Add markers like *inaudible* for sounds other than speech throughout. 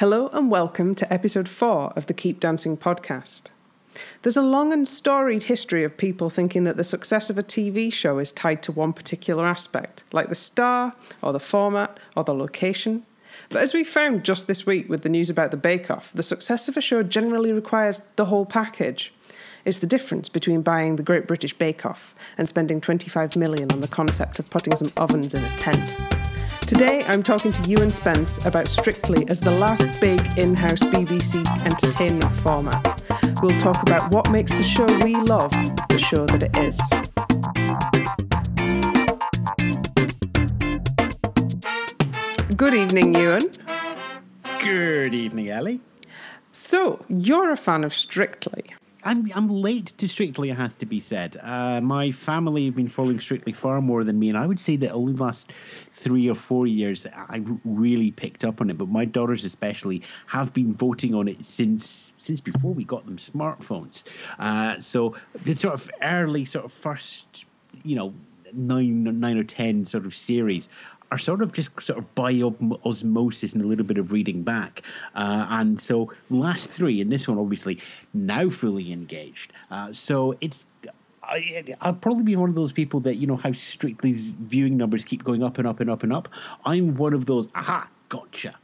Hello and welcome to episode 4 of the Keep Dancing podcast. There's a long and storied history of people thinking that the success of a TV show is tied to one particular aspect, like the star, or the format, or the location. But as we found just this week with the news about the Bake Off, the success of a show generally requires the whole package. It's the difference between buying the Great British Bake Off and spending 25 million on the concept of putting some ovens in a tent. Today, I'm talking to Ewan Spence about Strictly as the last big in house BBC entertainment format. We'll talk about what makes the show we love the show that it is. Good evening, Ewan. Good evening, Ellie. So, you're a fan of Strictly. I'm I'm late to Strictly, it has to be said. Uh, my family have been following Strictly far more than me, and I would say that only the last three or four years I've really picked up on it. But my daughters, especially, have been voting on it since since before we got them smartphones. Uh, so the sort of early, sort of first, you know, nine nine or ten sort of series are sort of just sort of by osmosis and a little bit of reading back. Uh, and so last three, and this one obviously now fully engaged. Uh, so it's I, I've probably be one of those people that you know how strictly viewing numbers keep going up and up and up and up. I'm one of those. Aha, gotcha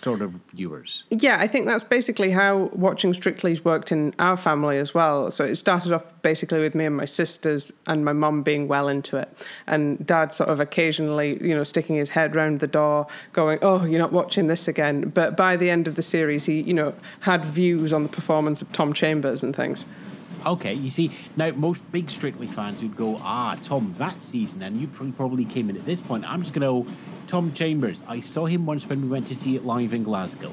sort of viewers. Yeah, I think that's basically how watching Strictly's worked in our family as well. So it started off basically with me and my sisters and my mum being well into it, and dad sort of occasionally, you know, sticking his head round the door, going, "Oh, you're not watching this again." But by the end of the series, he, you know, had views on the performance of Tom Chambers and things. Okay, you see, now most big Strictly fans would go, ah, Tom, that season, and you probably came in at this point. I'm just going to Tom Chambers. I saw him once when we went to see it live in Glasgow.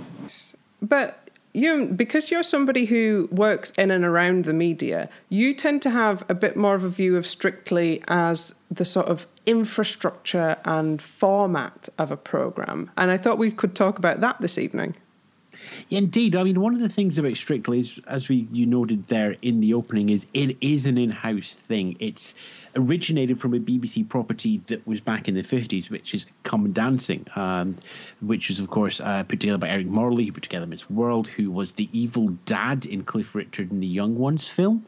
But you, because you're somebody who works in and around the media, you tend to have a bit more of a view of Strictly as the sort of infrastructure and format of a program. And I thought we could talk about that this evening. Indeed, I mean one of the things about Strictly is, as we you noted there in the opening, is it is an in-house thing. It's originated from a BBC property that was back in the fifties, which is Come Dancing, um, which was of course uh, put together by Eric Morley, who put together Miss World, who was the evil dad in Cliff Richard and the Young Ones film.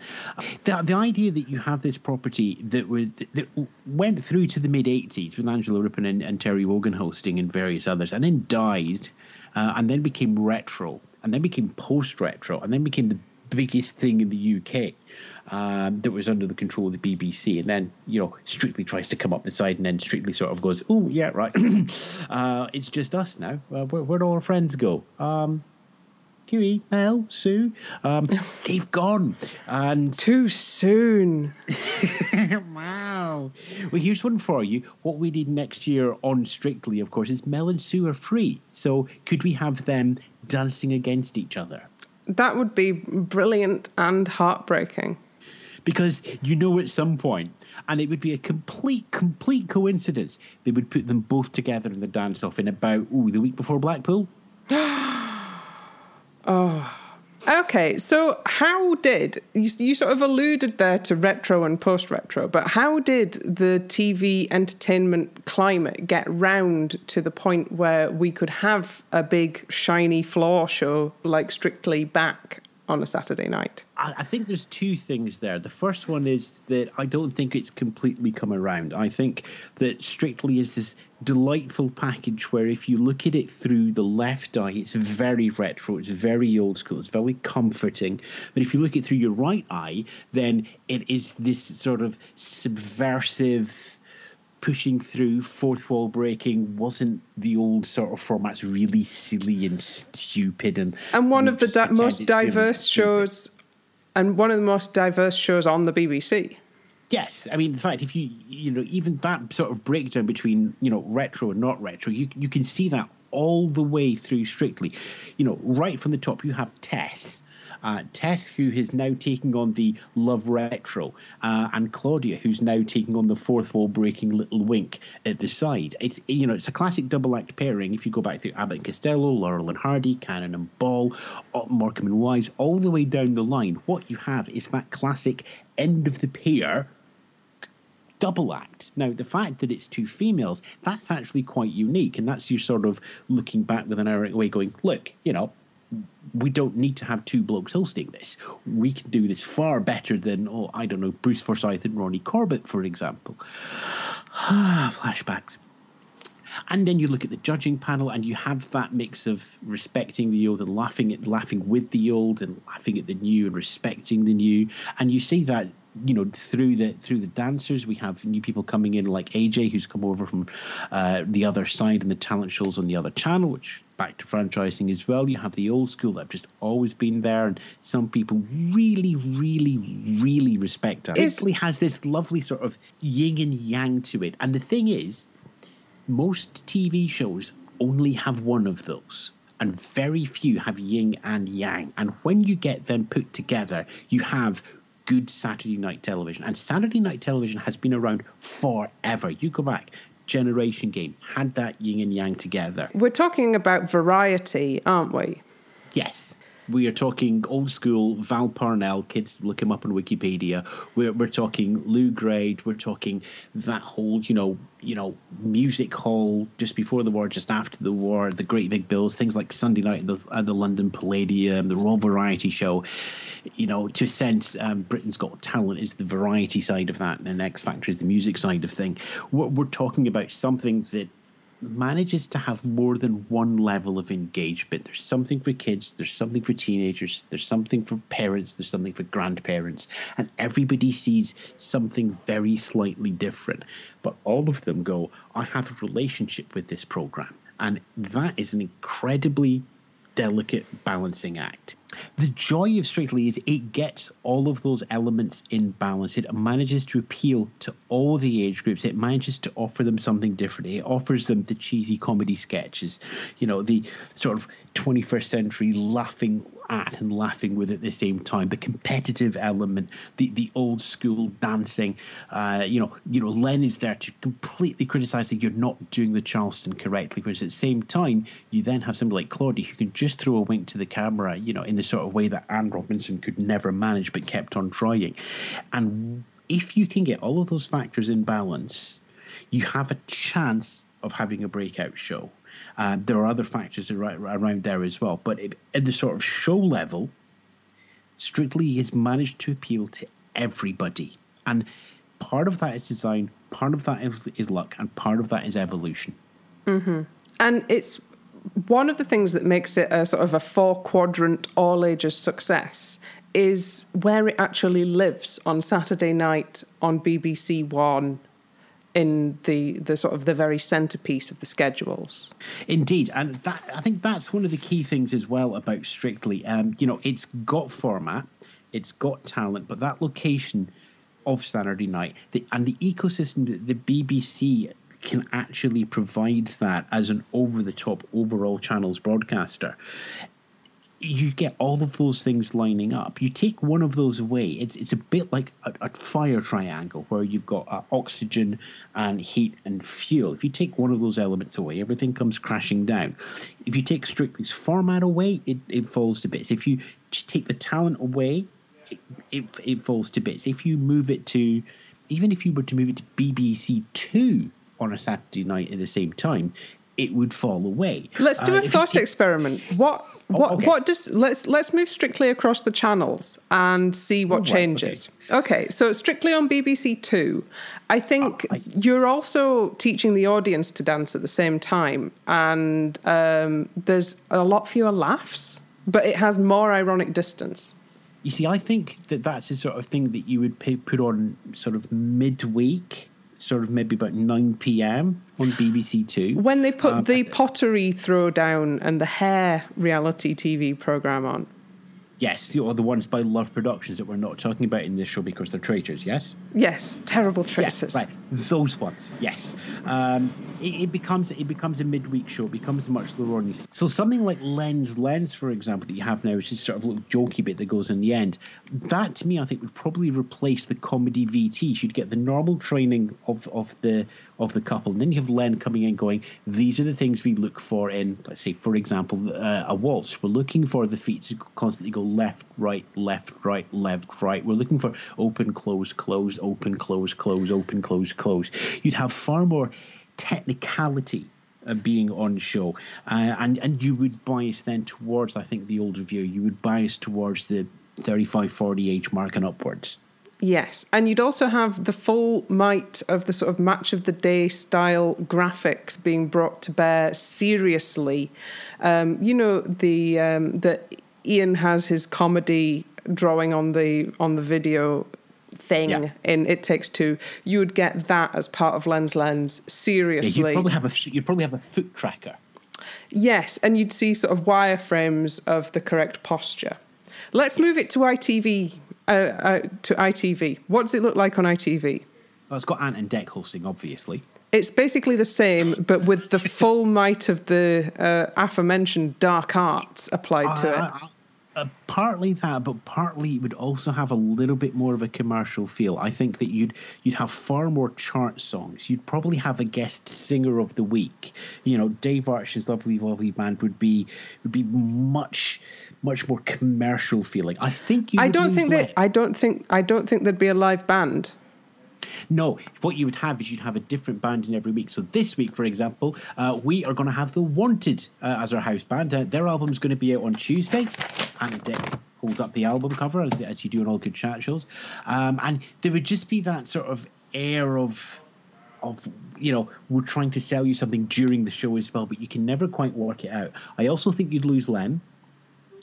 The, the idea that you have this property that would that went through to the mid eighties with Angela Rippon and, and Terry Wogan hosting and various others, and then died uh, and then became retro, and then became post retro, and then became the biggest thing in the UK um, that was under the control of the BBC. And then, you know, Strictly tries to come up the side, and then Strictly sort of goes, oh, yeah, right. *coughs* uh, it's just us now. Uh, where, where'd all our friends go? Um, Huey, Mel, Sue, um, *laughs* they've gone. And too soon. *laughs* wow. Well, here's one for you. What we need next year on Strictly, of course, is Mel and Sue are free. So could we have them dancing against each other? That would be brilliant and heartbreaking. Because you know, at some point, and it would be a complete, complete coincidence, they would put them both together in the dance off in about, ooh, the week before Blackpool. *gasps* *gasps* Oh. Okay, so how did you, you sort of alluded there to retro and post retro, but how did the TV entertainment climate get round to the point where we could have a big shiny floor show like Strictly back on a Saturday night? I think there's two things there. The first one is that I don't think it's completely come around. I think that Strictly is this delightful package where if you look at it through the left eye, it's very retro, it's very old school, it's very comforting. But if you look at it through your right eye, then it is this sort of subversive pushing through, fourth wall breaking, wasn't the old sort of formats really silly and stupid and and one of the di- most diverse shows and one of the most diverse shows on the BBC. Yes, I mean, in fact, if you you know even that sort of breakdown between you know retro and not retro, you you can see that all the way through Strictly. You know, right from the top, you have Tess, uh, Tess, who is now taking on the Love Retro, uh, and Claudia, who's now taking on the fourth wall breaking little wink at the side. It's you know it's a classic double act pairing. If you go back through Abbott and Costello, Laurel and Hardy, Cannon and Ball, Morecambe and Wise, all the way down the line, what you have is that classic end of the pair double act. Now, the fact that it's two females, that's actually quite unique. And that's you sort of looking back with an ironic way going, look, you know, we don't need to have two blokes hosting this. We can do this far better than, oh, I don't know, Bruce Forsyth and Ronnie Corbett, for example. Ah, flashbacks. And then you look at the judging panel, and you have that mix of respecting the old and laughing at laughing with the old, and laughing at the new and respecting the new. And you see that you know through the through the dancers we have new people coming in like aj who's come over from uh, the other side and the talent shows on the other channel which back to franchising as well. You have the old school that have just always been there and some people really really really respect it it has this lovely sort of yin and yang to it. And the thing is most tv shows only have one of those and very few have yin and yang. And when you get them put together you have good Saturday night television. And Saturday night television has been around forever. You go back, Generation Game had that yin and yang together. We're talking about variety, aren't we? Yes we are talking old school Val Parnell. Kids look him up on Wikipedia. We're, we're talking Lew Grade. We're talking that whole you know you know music hall just before the war, just after the war. The Great Big Bills, things like Sunday Night at the, at the London Palladium, the Royal Variety Show. You know, to a sense, um, Britain's Got Talent is the variety side of that, and X Factor is the music side of thing. We're, we're talking about something that manages to have more than one level of engagement. There's something for kids, there's something for teenagers, there's something for parents, there's something for grandparents, and everybody sees something very slightly different. But all of them go, I have a relationship with this program. And that is an incredibly delicate balancing act. The joy of Strictly is it gets all of those elements in balance. It manages to appeal to all the age groups. It manages to offer them something different. It offers them the cheesy comedy sketches, you know, the sort of 21st century laughing at and laughing with at the same time. The competitive element, the the old school dancing. Uh, you know, you know, Len is there to completely criticise that you're not doing the Charleston correctly, whereas at the same time, you then have somebody like Claudia who can just throw a wink to the camera, you know, in the sort of way that Anne Robinson could never manage but kept on trying. And if you can get all of those factors in balance, you have a chance of having a breakout show. Uh, there are other factors around there as well, but at the sort of show level, Strictly has managed to appeal to everybody, and part of that is design, part of that is, is luck, and part of that is evolution. Mm-hmm. And it's one of the things that makes it a sort of a four quadrant all ages success is where it actually lives on Saturday night on BBC One in the the sort of the very centerpiece of the schedules. Indeed, and that I think that's one of the key things as well about Strictly. Um, you know, it's got format, it's got talent, but that location of Saturday night the, and the ecosystem that the BBC can actually provide that as an over the top overall channels broadcaster you get all of those things lining up. You take one of those away, it's it's a bit like a, a fire triangle where you've got uh, oxygen and heat and fuel. If you take one of those elements away, everything comes crashing down. If you take Strictly's format away, it, it falls to bits. If you take the talent away, it, it, it falls to bits. If you move it to, even if you were to move it to BBC Two on a Saturday night at the same time, it would fall away. Let's do uh, a thought experiment. What oh, what okay. what does let's let's move strictly across the channels and see what oh, changes. Okay. okay. so strictly on BBC Two, I think uh, I, you're also teaching the audience to dance at the same time, and um, there's a lot fewer laughs, but it has more ironic distance. You see, I think that that's the sort of thing that you would put on sort of midweek sort of maybe about 9 p.m. on BBC Two. When they put um, the pottery throwdown and the hair reality TV program on. Yes, or the ones by Love Productions that we're not talking about in this show because they're traitors, yes? Yes, terrible traitors. Yes, right, those ones, yes. Um, it, it, becomes it becomes a midweek show, it becomes much lower on So something like Lens Lens, for example, that you have now, which is sort of a little jokey bit that goes in the end, that to me I think would probably replace the comedy VT. You'd get the normal training of, of the of the couple. And then you have Len coming in going, these are the things we look for in, let's say, for example, uh, a waltz. We're looking for the feet to constantly go left, right, left, right, left, right. We're looking for open, close, close, open, close, close, open, close, clothes. You'd have far more technicality of being on show, uh, and and you would bias then towards I think the older viewer. You would bias towards the 35, 40 age mark and upwards. Yes, and you'd also have the full might of the sort of match of the day style graphics being brought to bear seriously. Um, you know the um, that Ian has his comedy drawing on the on the video thing Yeah. in It Takes Two. You would get that as part of Lens Lens Yeah, seriously. you'd probably have a you'd probably have a foot tracker. Yes, and you'd see sort of wireframes of the correct posture. Let's move it to ITV. Uh, uh, to ITV. What does it look like on ITV? Well, it's got Ant and Dec hosting, obviously. It's basically the same, but with the full might of the uh, aforementioned dark arts applied to it. Uh, partly that, but partly it would also have a little bit more of a commercial feel. I think that you'd you'd have far more chart songs. You'd probably have a guest singer of the week. You know, Dave Arch's lovely, lovely band would be would be much much more commercial feeling. I think you. I don't think that. I don't think. I don't think there'd be a live band. No, what you would have is you'd have a different band in every week. So this week, for example, uh, we are going to have the Wanted uh, as our house band. Uh, their album's going to be out on Tuesday, and Dec hold up the album cover as, as you do on all good chat shows, um, and there would just be that sort of air of of you know we're trying to sell you something during the show as well, but you can never quite work it out. I also think you'd lose Len.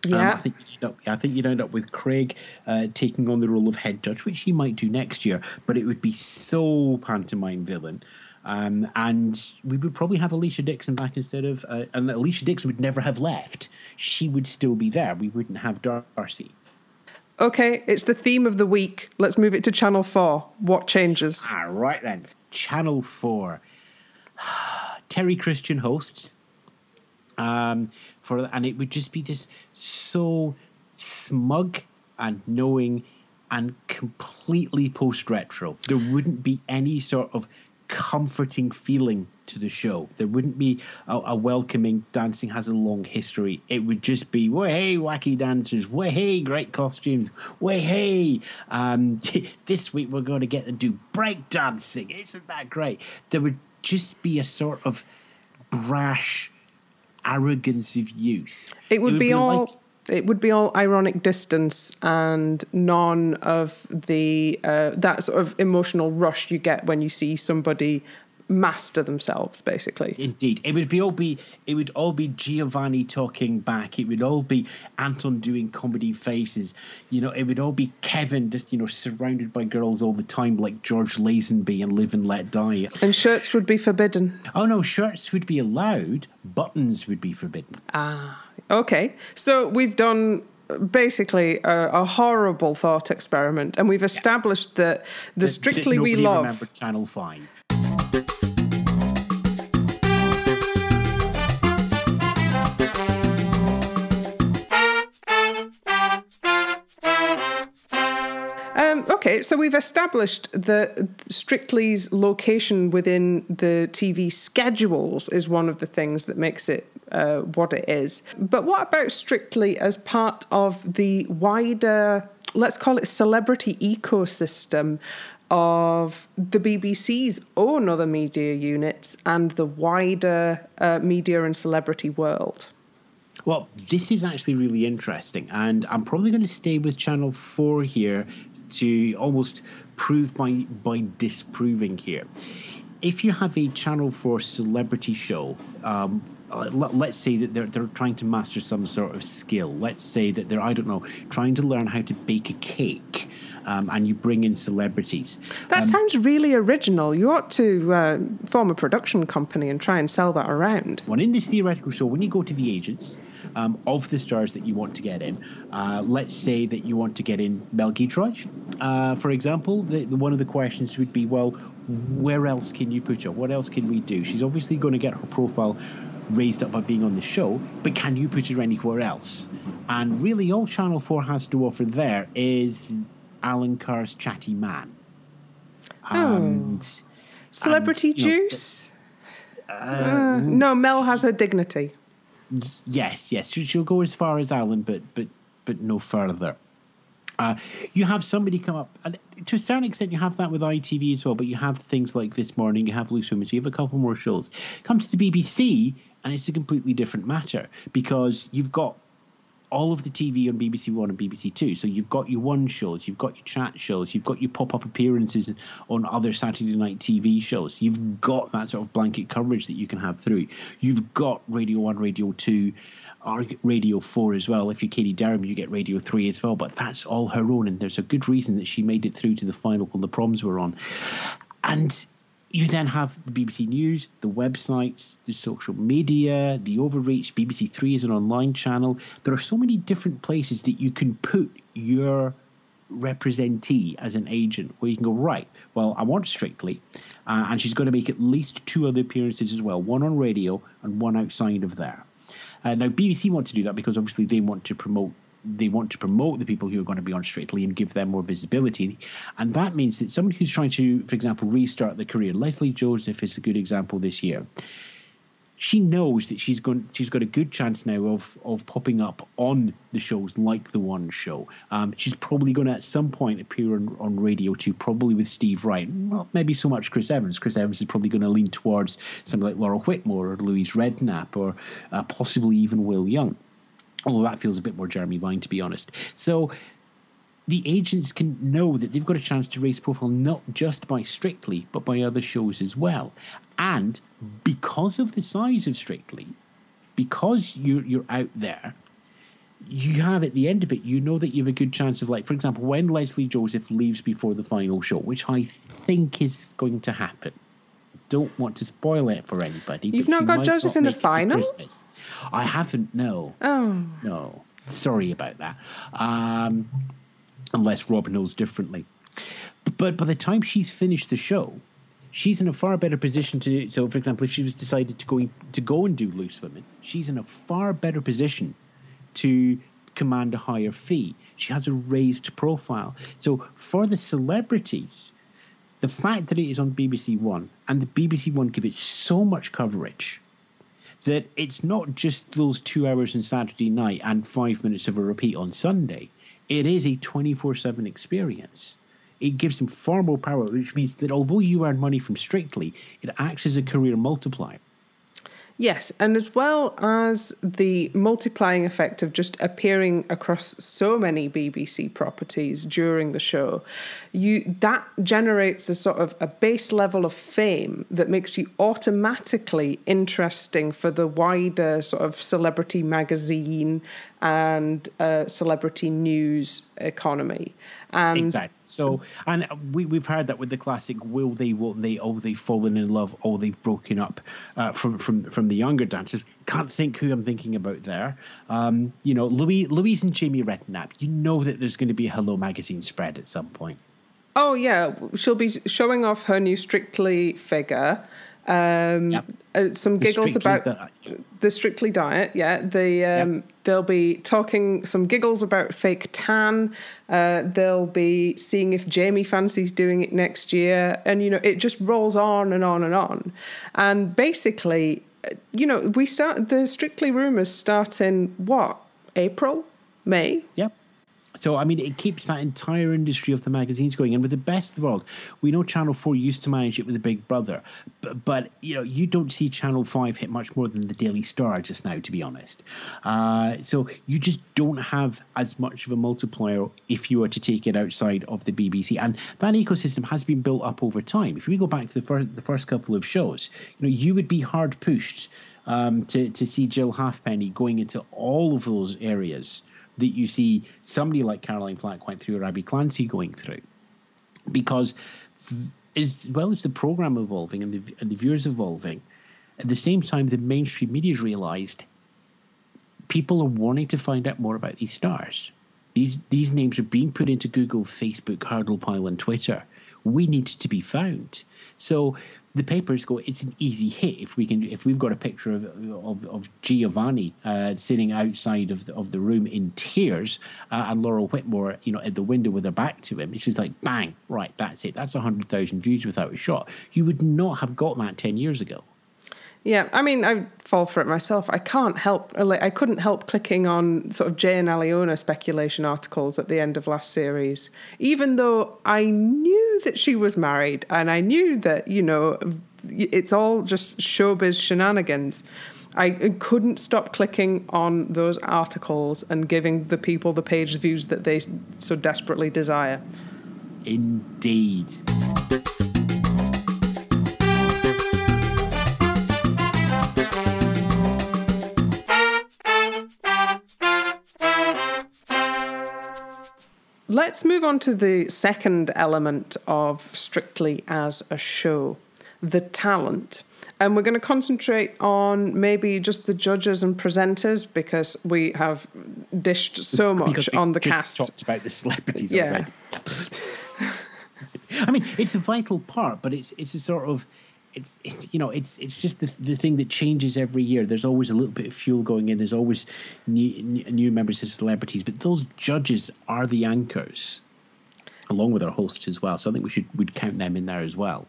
Um, Yeah. I think you'd end up, I think you'd end up with Craig uh, taking on the role of head judge, which he might do next year, but it would be so pantomime villain. Um, and we would probably have Alesha Dixon back instead of, uh, and Alesha Dixon would never have left. She would still be there. We wouldn't have Darcy. Okay, it's the theme of the week. Let's move it to Channel Four. What changes? All right then. Channel 4. *sighs* Terry Christian hosts. Um, for and it would just be this so smug and knowing and completely post retro. There wouldn't be any sort of comforting feeling to the show. There wouldn't be a, a welcoming dancing has a long history. It would just be way hey wacky dancers, way hey great costumes, way hey um, *laughs* this week we're going to get them do break dancing. Isn't that great? There would just be a sort of brash arrogance of youth. It would, be, all. like- it would be all ironic distance and none of the uh, that sort of emotional rush you get when you see somebody master themselves, basically. Indeed, it would be all be it would all be Giovanni talking back. It would all be Anton doing comedy faces. You know, it would all be Kevin just you know surrounded by girls all the time, like George Lazenby and Live and Let Die. And shirts would be forbidden. Oh no, shirts would be allowed, buttons would be forbidden. Ah, okay. So we've done basically a, a horrible thought experiment, and we've established that the That- strictly that we love. Channel Five. Um, okay, so we've established that Strictly's location within the TV schedules is one of the things that makes it uh, what it is. But what about Strictly as part of the wider, let's call it celebrity ecosystem of the BBC's own other media units and the wider uh, media and celebrity world? Well, this is actually really interesting, and I'm probably going to stay with Channel Four here to almost prove by by disproving here. If you have a Channel Four celebrity show, um, let's say that they're they're trying to master some sort of skill. Let's say that they're I don't know trying to learn how to bake a cake, um, and you bring in celebrities. That sounds really original. You ought to uh, form a production company and try and sell that around. Well, in this theoretical show, when you go to the agents um, of the stars that you want to get in, uh, let's say that you want to get in Mel Giedroyc, uh, for example, the, the, one of the questions would be, well, where else can you put her? What else can we do? She's obviously going to get her profile raised up by being on the show, but can you put her anywhere else? And really, all Channel 4 has to offer there is Alan Carr's Chatty Man. And, Celebrity and, you know, juice? Uh, no, Mel has her dignity. Yes, yes. She- She'll go as far as Alan, but but but no further. Uh, you have somebody come up, and to a certain extent, you have that with ITV as well. But you have things like this morning. You have Loose Women. So you have a couple more shows. Come to the BBC, and it's a completely different matter because you've got all of the TV on BBC One and BBC Two. So you've got your one shows, you've got your chat shows, you've got your pop up appearances on other Saturday night TV shows. You've got that sort of blanket coverage that you can have through. You've got Radio One, Radio Two, Radio 4 as well. If you're Katie Derham, you get Radio 3 as well, but that's all her own, and there's a good reason that she made it through to the final when the proms were on. And you then have the BBC News, the websites, the social media, the overreach. BBC Three is an online channel. There are so many different places that you can put your representee as an agent where you can go, right, well, I want Strictly, uh, and she's going to make at least two other appearances as well one on radio and one outside of there. Uh, now, BBC want to do that because obviously they want to promote they want to promote the people who are going to be on Strictly and give them more visibility. And that means that someone who's trying to, for example, restart their career, Lesley Joseph is a good example this year. She knows that she's going. She's got a good chance now of of popping up on the shows like the One Show. Um, she's probably going to at some point appear on, on Radio Two, probably with Steve Wright. Not maybe so much Chris Evans. Chris Evans is probably going to lean towards somebody like Laura Whitmore or Louise Redknapp or uh, possibly even Will Young although that feels a bit more Jeremy Vine, to be honest. So the agents can know that they've got a chance to raise profile not just by Strictly, but by other shows as well. And because of the size of Strictly, because you're, you're out there, you have at the end of it, you know that you have a good chance of, like, for example, when Lesley Joseph leaves before the final show, which I think is going to happen don't want to spoil it for anybody. You've not got Joseph not in the final? I haven't, no. Oh. No. Sorry about that. Um, unless Rob knows differently. But by the time she's finished the show, she's in a far better position to. So, for example, if she was decided to go to go and do loose women, she's in a far better position to command a higher fee. She has a raised profile. So, for the celebrities, the fact that it is on BBC One and the BBC One give it so much coverage that it's not just those two hours on Saturday night and five minutes of a repeat on Sunday. It is a 24 7 experience. It gives them far more power, which means that although you earn money from Strictly, it acts as a career multiplier. Yes, and as well as the multiplying effect of just appearing across so many BBC properties during the show, you that generates a sort of a base level of fame that makes you automatically interesting for the wider sort of celebrity magazine and uh, celebrity news economy. And exactly. So, and we we've heard that with the classic "Will they? Won't they? Oh, they've fallen in love. Oh, they've broken up." Uh, from from from the younger dancers, can't think who I'm thinking about there. Um, you know, Louis Louise and Jamie Redknapp. You know that there's going to be a Hello magazine spread at some point. Oh yeah, she'll be showing off her new Strictly figure. Um, yep. uh, some giggles about the, the Strictly diet. Yeah, the um, yep. they'll be talking some giggles about fake tan. Uh, they'll be seeing if Jamie fancies doing it next year, and you know it just rolls on and on and on. And basically, uh, you know, we start the Strictly rumors start in what April, May. Yep. So, I mean, it keeps that entire industry of the magazines going. And with the best of the world, we know Channel 4 used to manage it with a big brother. But, but you know, you don't see Channel 5 hit much more than the Daily Star just now, to be honest. Uh, so you just don't have as much of a multiplier if you were to take it outside of the BBC. And that ecosystem has been built up over time. If we go back to the, fir- the first couple of shows, you know, you would be hard pushed um, to, to see Jill Halfpenny going into all of those areas that you see somebody like Caroline Flack went through or Abby Clancy going through. Because as well as the program evolving and the, and the viewers evolving, at the same time, the mainstream media has realized people are wanting to find out more about these stars. These, these names are being put into Google, Facebook, Hurdle Pile, and Twitter. We need to be found. So the papers go, it's an easy hit if we can if we've got a picture of of, of Giovanni uh, sitting outside of the, of the room in tears uh, and Laura Whitmore, you know, at the window with her back to him. It's just like bang, right, that's it. That's hundred thousand views without a shot. You would not have got that ten years ago. Yeah, I mean, I fall for it myself. I can't help, I couldn't help clicking on sort of Jay and Aliona speculation articles at the end of last series, even though I knew that she was married and I knew that, you know, it's all just showbiz shenanigans. I couldn't stop clicking on those articles and giving the people the page views that they so desperately desire. Indeed. Let's move on to the second element of Strictly as a show the talent. And we're going to concentrate on maybe just the judges and presenters because we have dished so much on the cast. Talked about the celebrities yeah. already. *laughs* I mean, it's a vital part, but it's it's a sort of it's it's you know it's it's just the the thing that changes every year. There's always a little bit of fuel going in. There's always new new members of celebrities, but those judges are the anchors along with our hosts as well. So I think we should we'd count them in there as well.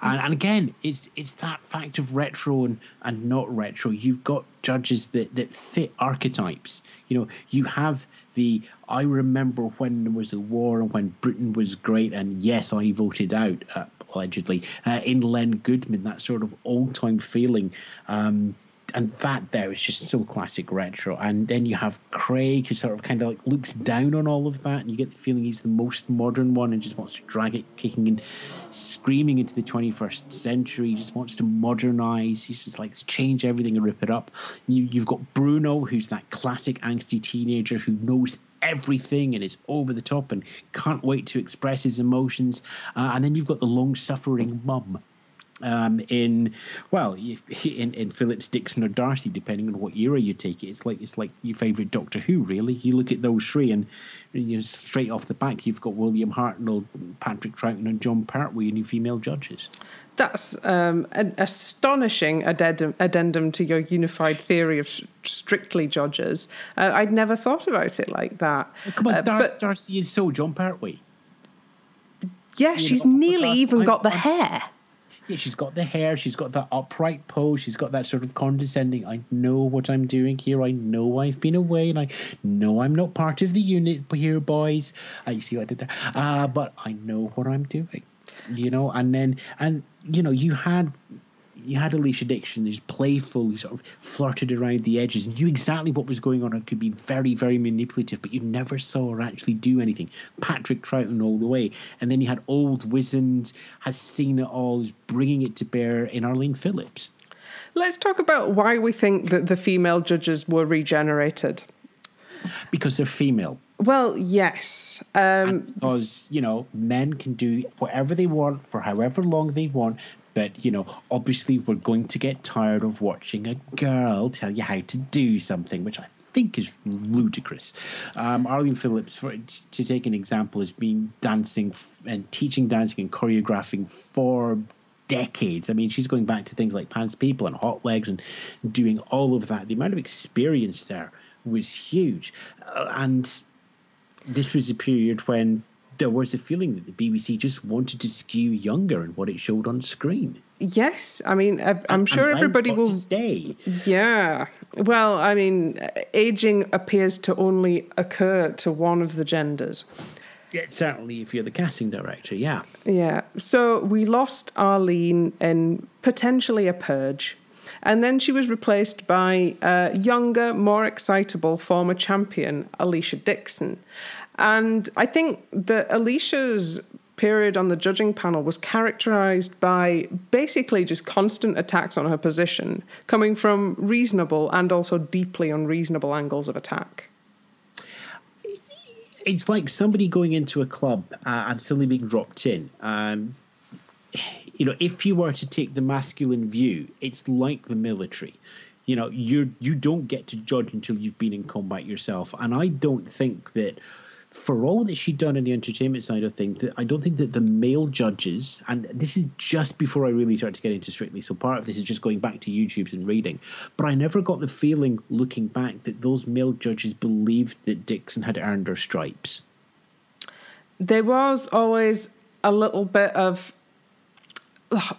And, and again, it's it's that fact of retro and, and not retro. You've got judges that, that fit archetypes. You know, you have the I remember when there was a war and when Britain was great, and yes, I voted out. Uh, allegedly uh, in Len Goodman, that sort of old time feeling. Um, and that there is just so classic retro. And then you have Craig, who sort of kind of like looks down on all of that, and you get the feeling he's the most modern one and just wants to drag it kicking and screaming into the 21st century. He just wants to modernize. He's just like change everything and rip it up. You, you've got Bruno, who's that classic angsty teenager who knows everything and is over the top and can't wait to express his emotions. Uh, and then you've got the long suffering mum um, in well in, in Phillips Dixon or Darcy depending on what era you take it. It's like it's like your favorite Doctor Who really. You look at those three and you know straight off the back you've got William Hartnell Patrick Troughton and Jon Pertwee and your female judges that's um, an astonishing addendum, addendum, to your unified theory of strictly judges. Uh, I'd never thought about it like that. Come on, uh, Dar- Darcy is so Jon Pertwee. Yeah, you she's know, nearly even I'm, got the I'm, hair yeah, she's got the hair, she's got that upright pose, she's got that sort of condescending, I know what I'm doing here, I know I've been away, and I know I'm not part of the unit here, boys. I see what I did there. Uh, but I know what I'm doing. You know, and then and you know, you had you had Alesha Dixon who's playful, who sort of flirted around the edges, knew exactly what was going on and could be very, very manipulative, but you never saw her actually do anything. Patrick Troughton all the way. And then you had old wizened, has seen it all, is bringing it to bear in Arlene Phillips. Let's talk about why we think that the female judges were regenerated. Because they're female. Well, yes. Um, because, you know, men can do whatever they want for however long they want but, you know, obviously we're going to get tired of watching a girl tell you how to do something, which I think is ludicrous. Um, Arlene Phillips, for, to take an example, has been dancing and teaching dancing and choreographing for decades. I mean, she's going back to things like Pan's People and Hot Legs and doing all of that. The amount of experience there was huge. Uh, and this was a period when there was a feeling that the BBC just wanted to skew younger in what it showed on screen. Yes, I mean, I'm and, sure everybody will stay. Yeah, well, I mean, aging appears to only occur to one of the genders. Yeah, certainly, if you're the casting director, yeah. Yeah. So we lost Arlene in potentially a purge. And then she was replaced by a younger, more excitable former champion, Alesha Dixon. And I think that Alesha's period on the judging panel was characterized by basically just constant attacks on her position, coming from reasonable and also deeply unreasonable angles of attack. It's like somebody going into a club uh, and suddenly being dropped in. Um, you know, if you were to take the masculine view, it's like the military. You know, you you don't get to judge until you've been in combat yourself, and I don't think that for all that she'd done in the entertainment side of things, I don't think that the male judges, and this is just before I really started to get into Strictly, so part of this is just going back to YouTube's and reading, but I never got the feeling looking back that those male judges believed that Dixon had earned her stripes. There was always a little bit of. Ugh,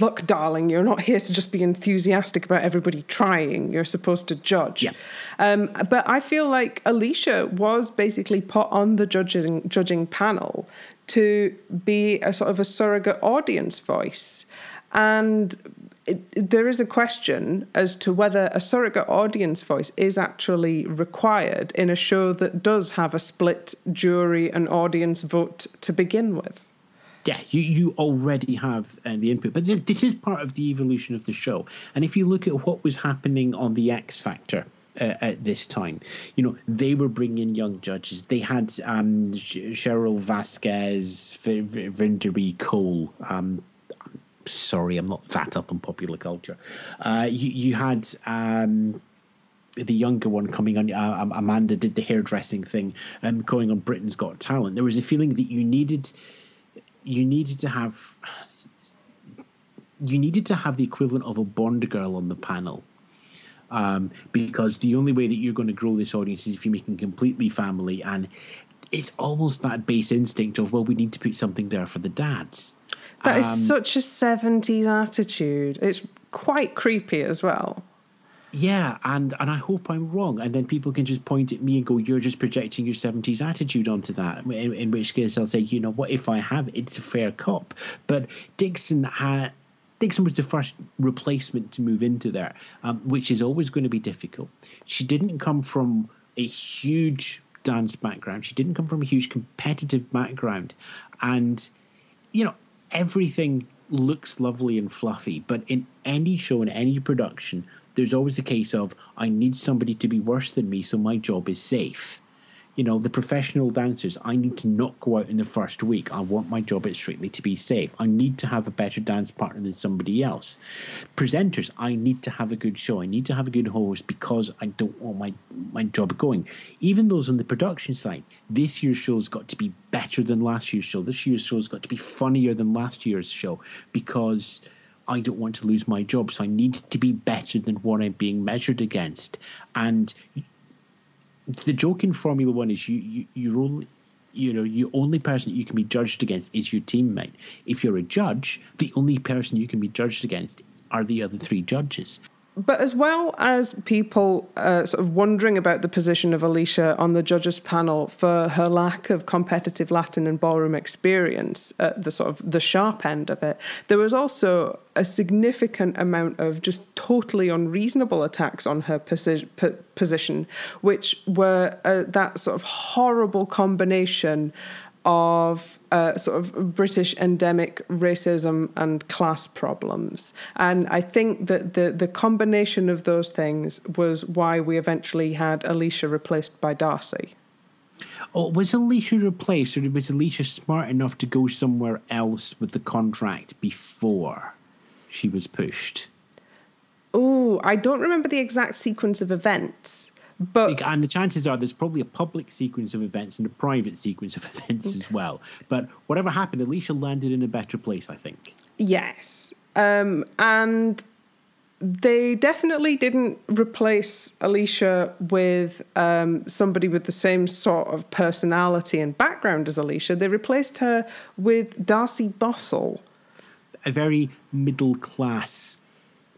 look, darling, you're not here to just be enthusiastic about everybody trying. You're supposed to judge. Yeah. Um, but I feel like Alesha was basically put on the judging judging panel to be a sort of a surrogate audience voice, and it, there is a question as to whether a surrogate audience voice is actually required in a show that does have a split jury and audience vote to begin with yeah, you, you already have uh, the input, but this is part of the evolution of the show. And if you look at what was happening on the X Factor uh, at this time, you know they were bringing young judges. They had um, Cheryl Vasquez, Vindery Cole. Um, sorry, I'm not that up on popular culture. Uh, you, you had. Um, the younger one coming on, uh, Amanda did the hairdressing thing, um, going on Britain's Got Talent. There was a feeling that you needed you needed to have you needed to have the equivalent of a Bond girl on the panel. Um, because the only way that you're going to grow this audience is if you're making completely family and it's almost that base instinct of well we need to put something there for the dads That um, is such a 70s attitude it's quite creepy as well yeah, and and I hope I'm wrong, and then people can just point at me and go, "You're just projecting your '70s attitude onto that." In, in which case, I'll say, "You know what? If I have, it's a fair cop." But Dixon had. Dixon was the first replacement to move into there, um, which is always going to be difficult. She didn't come from a huge dance background. She didn't come from a huge competitive background, and you know everything looks lovely and fluffy. But in any show, in any production, there's always a case of I need somebody to be worse than me so my job is safe. You know, the professional dancers, I need to not go out in the first week. I want my job at Strictly to be safe. I need to have a better dance partner than somebody else. Presenters, I need to have a good show. I need to have a good host because I don't want my, my job going. Even those on the production side, this year's show's got to be better than last year's show. This year's show's got to be funnier than last year's show because – I don't want to lose my job, so I need to be better than what I'm being measured against. And the joke in Formula One is you, you you're only you know, the only person you can be judged against is your teammate. If you're a judge, the only person you can be judged against are the other three judges. But as well as people uh, sort of wondering about the position of Alesha on the judges panel for her lack of competitive Latin and ballroom experience at the sort of the sharp end of it, there was also a significant amount of just totally unreasonable attacks on her posi- p- position, which were uh, that sort of horrible combination of uh, sort of British endemic racism and class problems. And I think that the, the combination of those things was why we eventually had Alesha replaced by Darcy. Oh, was Alesha replaced, or was Alesha smart enough to go somewhere else with the contract before she was pushed? Oh, I don't remember the exact sequence of events. But and the chances are there's probably a public sequence of events and a private sequence of *laughs* events as well. But whatever happened, Alesha landed in a better place, I think. Yes, um, and they definitely didn't replace Alesha with um, somebody with the same sort of personality and background as Alesha. They replaced her with Darcy Bussell, a very middle class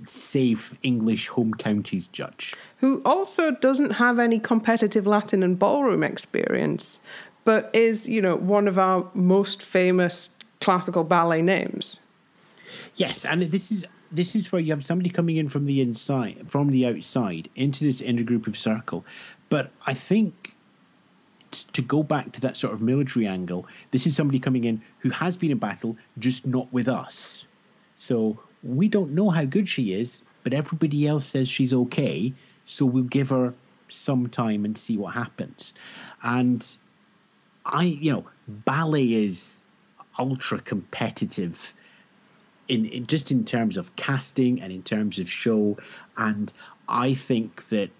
safe English home counties judge. Who also doesn't have any competitive Latin and ballroom experience, but is, you know, one of our most famous classical ballet names. Yes, and this is this is where you have somebody coming in from the inside from the outside into this inner group of circle. But I think to go back to that sort of military angle, this is somebody coming in who has been in battle, just not with us. So we don't know how good she is, but everybody else says she's okay, so we'll give her some time and see what happens. And I, you know, ballet is ultra competitive in, in, just in terms of casting and in terms of show and I think that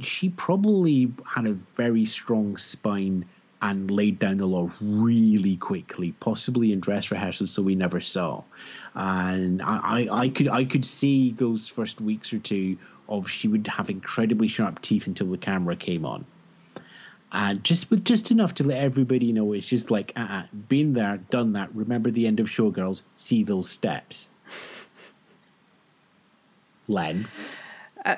she probably had a very strong spine and laid down the law really quickly, possibly in dress rehearsals, so we never saw. And I, I, I could I could see those first weeks or two of she would have incredibly sharp teeth until the camera came on. and just with just enough to let everybody know it's just like uh-uh, been there, done that. Remember the end of Showgirls? See those steps. *laughs* Len. Uh,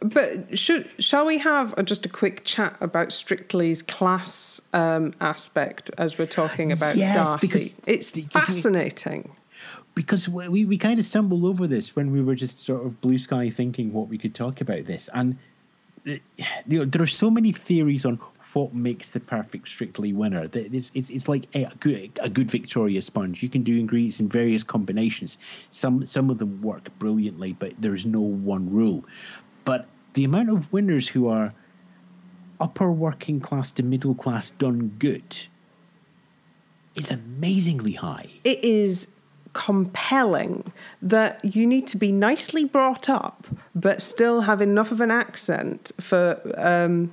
but should shall we have just a quick chat about Strictly's class um, aspect as we're talking about yes, Darcy? It's because fascinating. We, because we, we kind of stumbled over this when we were just sort of blue sky thinking what we could talk about this, and you know, there are so many theories on what makes the perfect Strictly winner. It's, it's, it's like a good, a good Victoria sponge. You can do ingredients in various combinations. Some some of them work brilliantly, but there's no one rule. But the amount of winners who are upper working class to middle class done good is amazingly high. It is compelling that you need to be nicely brought up but still have enough of an accent for um,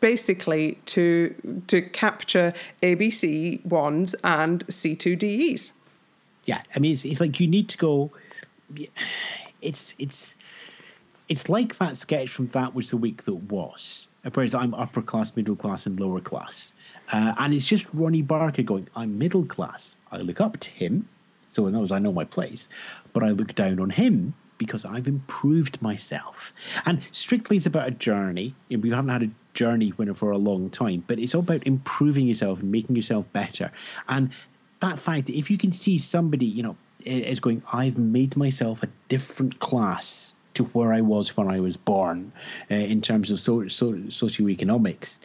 basically to to capture ABC ones and C2DEs. Yeah, I mean it's, it's like you need to go *sighs* it's it's it's like that sketch from That Was the Week That Was. Whereas I'm upper class, middle class, and lower class. Uh, and it's just Ronnie Barker going, I'm middle class. I look up to him, so he knows I know my place. But I look down on him because I've improved myself. And strictly it's about a journey. We haven't had a journey winner for a long time, but it's all about improving yourself and making yourself better. And that fact that if you can see somebody, you know, is going, I've made myself a different class to where I was when I was born uh, in terms of so, so, socioeconomics.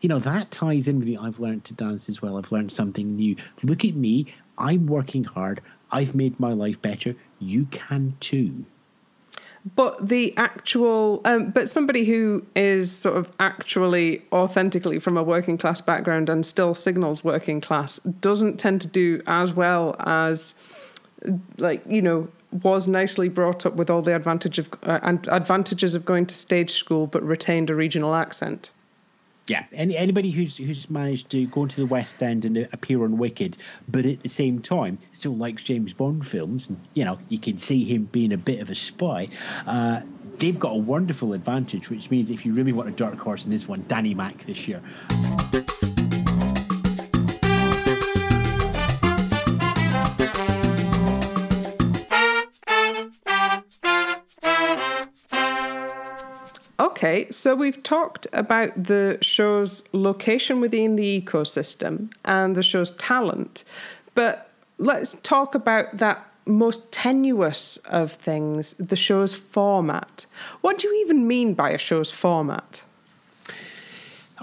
You know, that ties in with the I've learned to dance as well. I've learned something new. Look at me. I'm working hard. I've made my life better. You can too. But the actual, um, but somebody who is sort of actually authentically from a working class background and still signals working class doesn't tend to do as well as, like, you know, was nicely brought up with all the advantage of uh, advantages of going to stage school but retained a regional accent. Yeah, any, anybody who's who's managed to go into the West End and appear on Wicked, but at the same time still likes James Bond films, and you know you can see him being a bit of a spy. Uh, they've got a wonderful advantage, which means if you really want a dark horse in this one, Danny Mac this year. Okay, so we've talked about the show's location within the ecosystem and the show's talent, but let's talk about that most tenuous of things the show's format. What do you even mean by a show's format?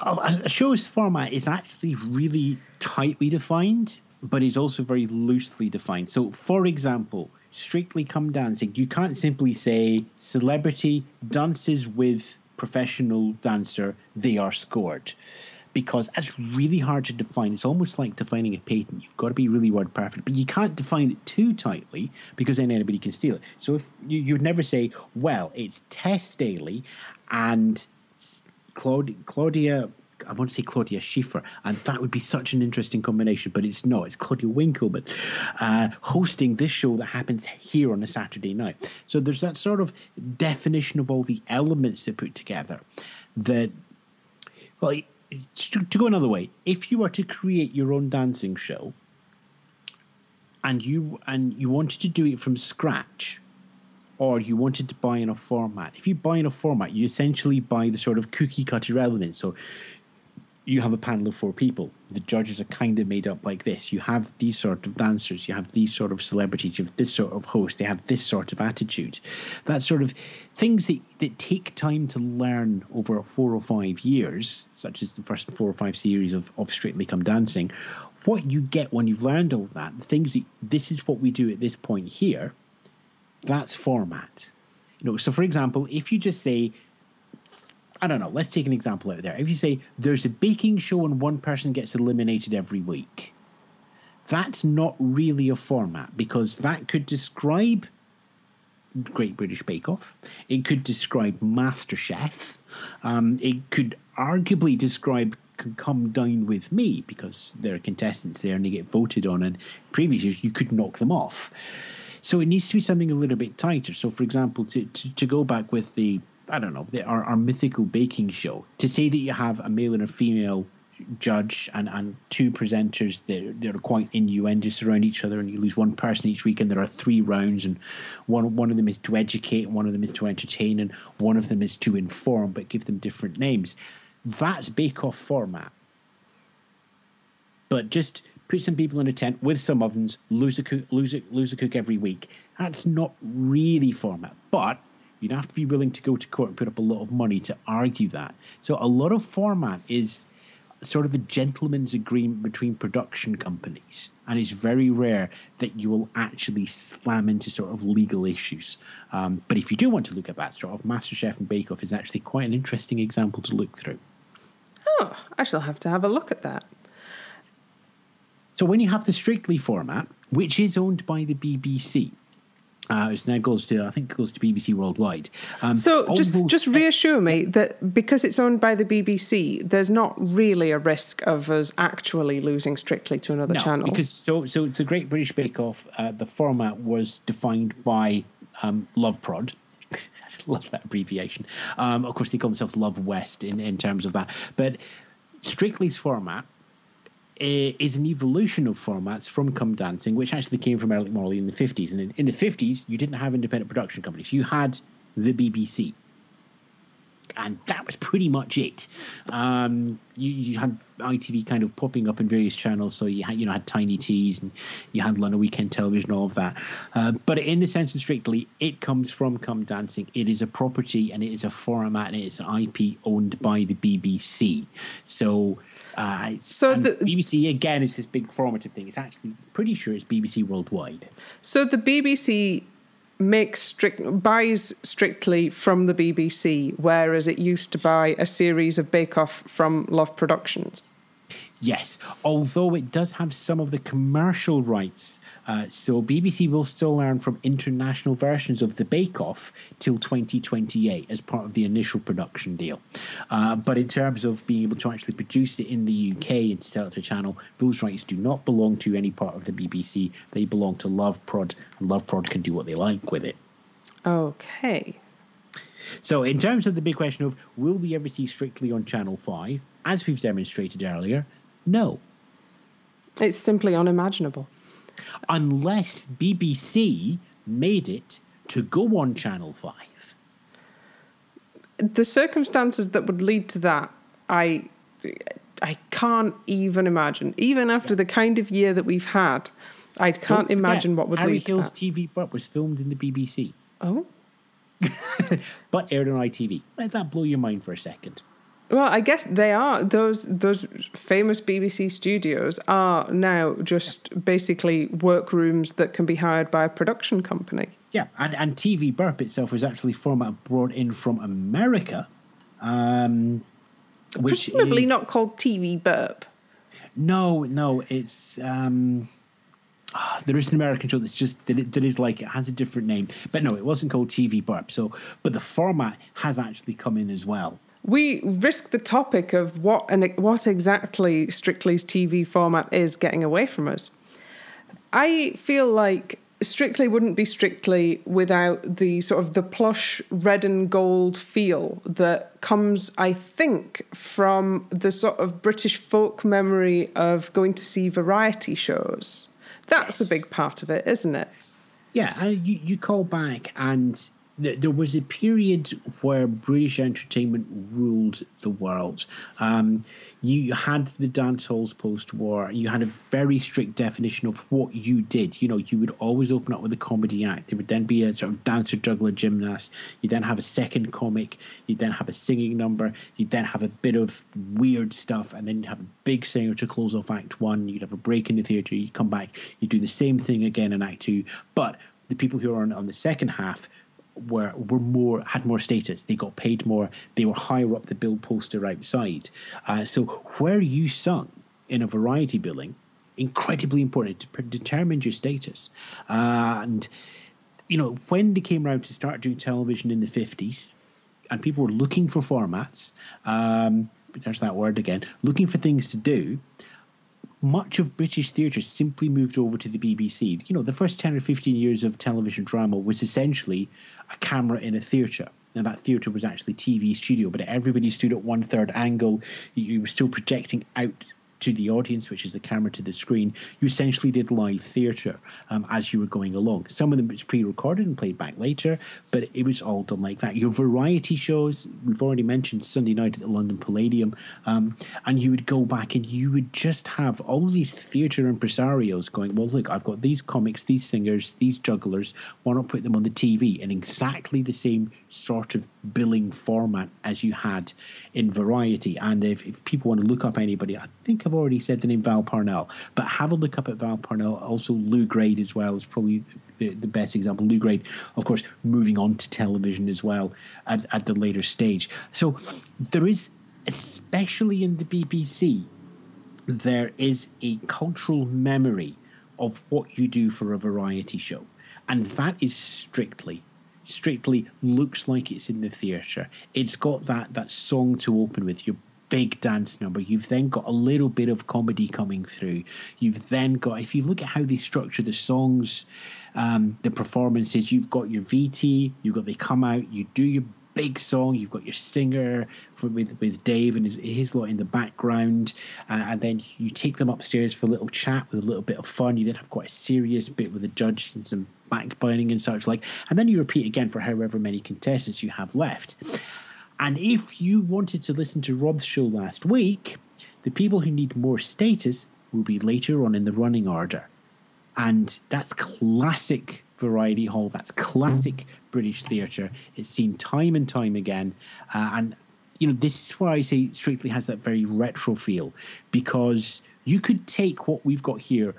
Oh, a show's format is actually really tightly defined, but it's also very loosely defined. So, for example, Strictly Come Dancing, you can't simply say celebrity dances with professional dancer, they are scored. Because that's really hard to define. It's almost like defining a patent. You've got to be really word perfect, but you can't define it too tightly because then anybody can steal it. So if you, you'd never say, well, it's Tess Daly and Claudia, Claudia I want to say Claudia Schiffer, and that would be such an interesting combination, but it's not. It's Claudia Winkleman uh, hosting this show that happens here on a Saturday night. So there's that sort of definition of all the elements they put together that, well, to, to go another way, if you were to create your own dancing show and you and you wanted to do it from scratch, or you wanted to buy in a format. If you buy in a format, you essentially buy the sort of cookie cutter elements. So you have a panel of four people. The judges are kind of made up like this. You have these sort of dancers, you have these sort of celebrities, you have this sort of host, they have this sort of attitude. That sort of things that, that take time to learn over four or five years, such as the first four or five series of, of Strictly Come Dancing. What you get when you've learned all that, the things that this is what we do at this point here, that's format. You know, so for example, if you just say I don't know. Let's take an example out there. If you say there's a baking show and one person gets eliminated every week, that's not really a format because that could describe Great British Bake Off. It could describe MasterChef. Um, it could arguably describe Come Dine with Me because there are contestants there and they get voted on. And previous years, you could knock them off. So it needs to be something a little bit tighter. So, for example, to, to, to go back with the I don't know, the, our, our mythical baking show, to say that you have a male and a female judge and, and two presenters that, that are quite innuendous around each other and you lose one person each week and there are three rounds and one one of them is to educate and one of them is to entertain and one of them is to inform but give them different names. That's bake off format. But just put some people in a tent with some ovens lose a cook lose a, lose a cook every week. That's not really format. But you'd have to be willing to go to court and put up a lot of money to argue that so a lot of format is sort of a gentleman's agreement between production companies, and it's very rare that you will actually slam into sort of legal issues. Um, but if you do want to look at that sort of MasterChef and Bake Off is actually quite an interesting example to look through. Oh, I shall have to have a look at that. So when you have the Strictly format, which is owned by the BBC, uh, it now goes to I think goes to BBC Worldwide. Um, so just those, just reassure me that because it's owned by the BBC, there's not really a risk of us actually losing strictly to another no, channel. because so so the Great British Bake Off, uh, the format was defined by um, Love Prod. I *laughs* love that abbreviation. Um, of course, they call themselves Love West in, in terms of that, but Strictly's format is an evolution of formats from Come Dancing, which actually came from Eric Morley in the 50s. And in, in, the 50s, you didn't have independent production companies, you had the BBC. And that was pretty much it. Um, you, you, had ITV kind of popping up in various channels, so you had you know had Tyne Tees and you had London Weekend Television, all of that. Uh, but in the sense of strictly, it comes from Come Dancing. It is a property and it is a format and it is an IP owned by the BBC. So uh, so the BBC again is this big formative thing. It's actually pretty sure it's BBC worldwide. So the BBC makes strict buys strictly from the BBC, whereas it used to buy a series of Bake Off from Love Productions. Yes, although it does have some of the commercial rights uh, so BBC will still learn from international versions of the Bake Off till 2028 as part of the initial production deal. Uh, but in terms of being able to actually produce it in the UK and to sell it to a channel, those rights do not belong to any part of the BBC. They belong to Love Prod, and Love Prod can do what they like with it. Okay. So, in terms of the big question of will we ever see Strictly on Channel 5, as we've demonstrated earlier, no. It's simply unimaginable unless BBC made it to go on Channel 5. The circumstances that would lead to that, I I can't even imagine. Even after yeah. the kind of year that we've had, I can't imagine what would Harry lead Hill's to that. TV Burp was filmed in the BBC. Oh. *laughs* but aired on ITV. Let that blow your mind for a second. Well, I guess they are those those famous BBC studios are now just basically workrooms that can be hired by a production company. Yeah, and and TV Burp itself was actually format brought in from America, um, which presumably is, not called TV Burp. No, no, it's. Um, oh, there is an American show that's just that, that is like it has a different name, but no, it wasn't called TV Burp. So, but the format has actually come in as well we risk the topic of what and what exactly Strictly's TV format is getting away from us. I feel like Strictly wouldn't be Strictly without the sort of the plush red and gold feel that comes, I think, from the sort of British folk memory of going to see variety shows. That's yes. a big part of it, isn't it? Yeah, you, you call back and there was a period where British entertainment ruled the world. Um, you had the dance halls post war. You had a very strict definition of what you did. You know, you would always open up with a comedy act. There would then be a sort of dancer, juggler, gymnast. You'd then have a second comic. You'd then have a singing number. You'd then have a bit of weird stuff, and then you'd have a big singer to close off Act One. You'd have a break in the theatre. You come back. You do the same thing again in Act Two, but the people who are on, on the second half were were more had more status. They got paid more. They were higher up the bill poster outside. Uh, so where you sung in a variety billing, incredibly important. It determined your status. Uh, and you know when they came around to start doing television in the fifties, and people were looking for formats. Um, there's that word again. Looking for things to do much of British theatre simply moved over to the BBC. You know, the first 10 or 15 years of television drama was essentially a camera in a theatre. Now that theatre was actually TV studio, but everybody stood at one third angle. You were still projecting out to the audience, which is the camera to the screen, you essentially did live theatre um, as you were going along. Some of them was pre recorded and played back later, but it was all done like that. Your variety shows, we've already mentioned Sunday night at the London Palladium, um, and you would go back and you would just have all of these theatre impresarios going, Well, look, I've got these comics, these singers, these jugglers, why not put them on the TV in exactly the same sort of billing format as you had in Variety? And if, if people want to look up anybody, I think I've already said the name Val Parnell, but have a look up at Val Parnell. Also, Lew Grade as well is probably the, the best example. Lew Grade, of course, moving on to television as well at, at the later stage. So there is, especially in the BBC, there is a cultural memory of what you do for a variety show. And that is strictly strictly looks like it's in the theatre. It's got that that song to open with. Your big dance number. You've then got a little bit of comedy coming through. You've then got, if you look at how they structure the songs, um, the performances, you've got your VT, you've got they come out, you do your big song. You've got your singer for, with with Dave and his, his lot in the background, uh, and then you take them upstairs for a little chat with a little bit of fun. You then have quite a serious bit with the judge and some backbiting and such like, and then you repeat again for however many contestants you have left. And if you wanted to listen to Rob's show last week, the people who need more status will be later on in the running order. And that's classic Variety Hall, that's classic British theatre. It's seen time and time again. Uh, and, you know, this is why I say Strictly has that very retro feel, because you could take what we've got here,